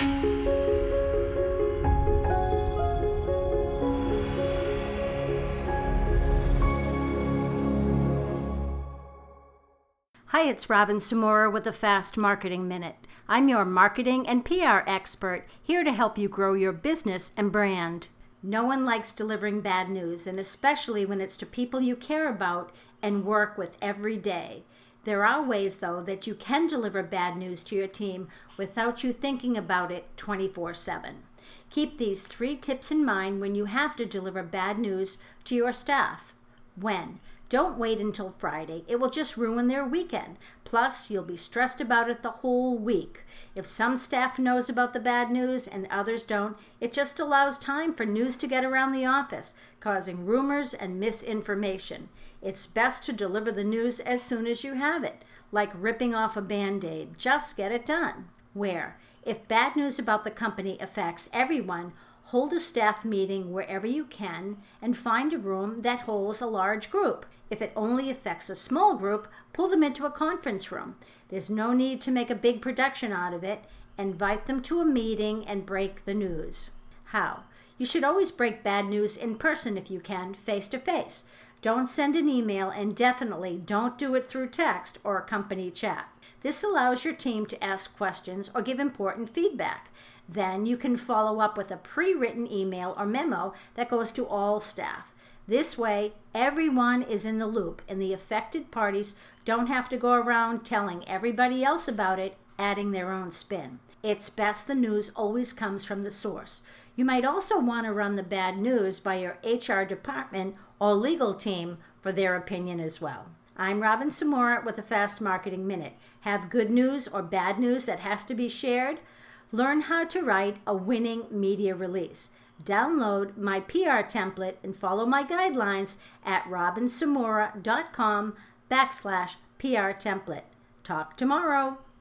Hi, it's Robin Samora with the Fast Marketing Minute. I'm your marketing and PR expert here to help you grow your business and brand. No one likes delivering bad news, and especially when it's to people you care about and work with every day. There are ways, though, that you can deliver bad news to your team without you thinking about it 24 7. Keep these three tips in mind when you have to deliver bad news to your staff. When? Don't wait until Friday. It will just ruin their weekend. Plus, you'll be stressed about it the whole week. If some staff knows about the bad news and others don't, it just allows time for news to get around the office, causing rumors and misinformation. It's best to deliver the news as soon as you have it, like ripping off a band aid. Just get it done. Where? If bad news about the company affects everyone, hold a staff meeting wherever you can and find a room that holds a large group. If it only affects a small group, pull them into a conference room. There's no need to make a big production out of it. Invite them to a meeting and break the news. How? You should always break bad news in person if you can, face to face. Don't send an email and definitely don't do it through text or company chat. This allows your team to ask questions or give important feedback. Then you can follow up with a pre written email or memo that goes to all staff. This way, everyone is in the loop, and the affected parties don't have to go around telling everybody else about it, adding their own spin. It's best the news always comes from the source. You might also want to run the bad news by your HR department or legal team for their opinion as well. I'm Robin Samora with the Fast Marketing Minute. Have good news or bad news that has to be shared? Learn how to write a winning media release. Download my PR template and follow my guidelines at robinsamora.com backslash PR template. Talk tomorrow.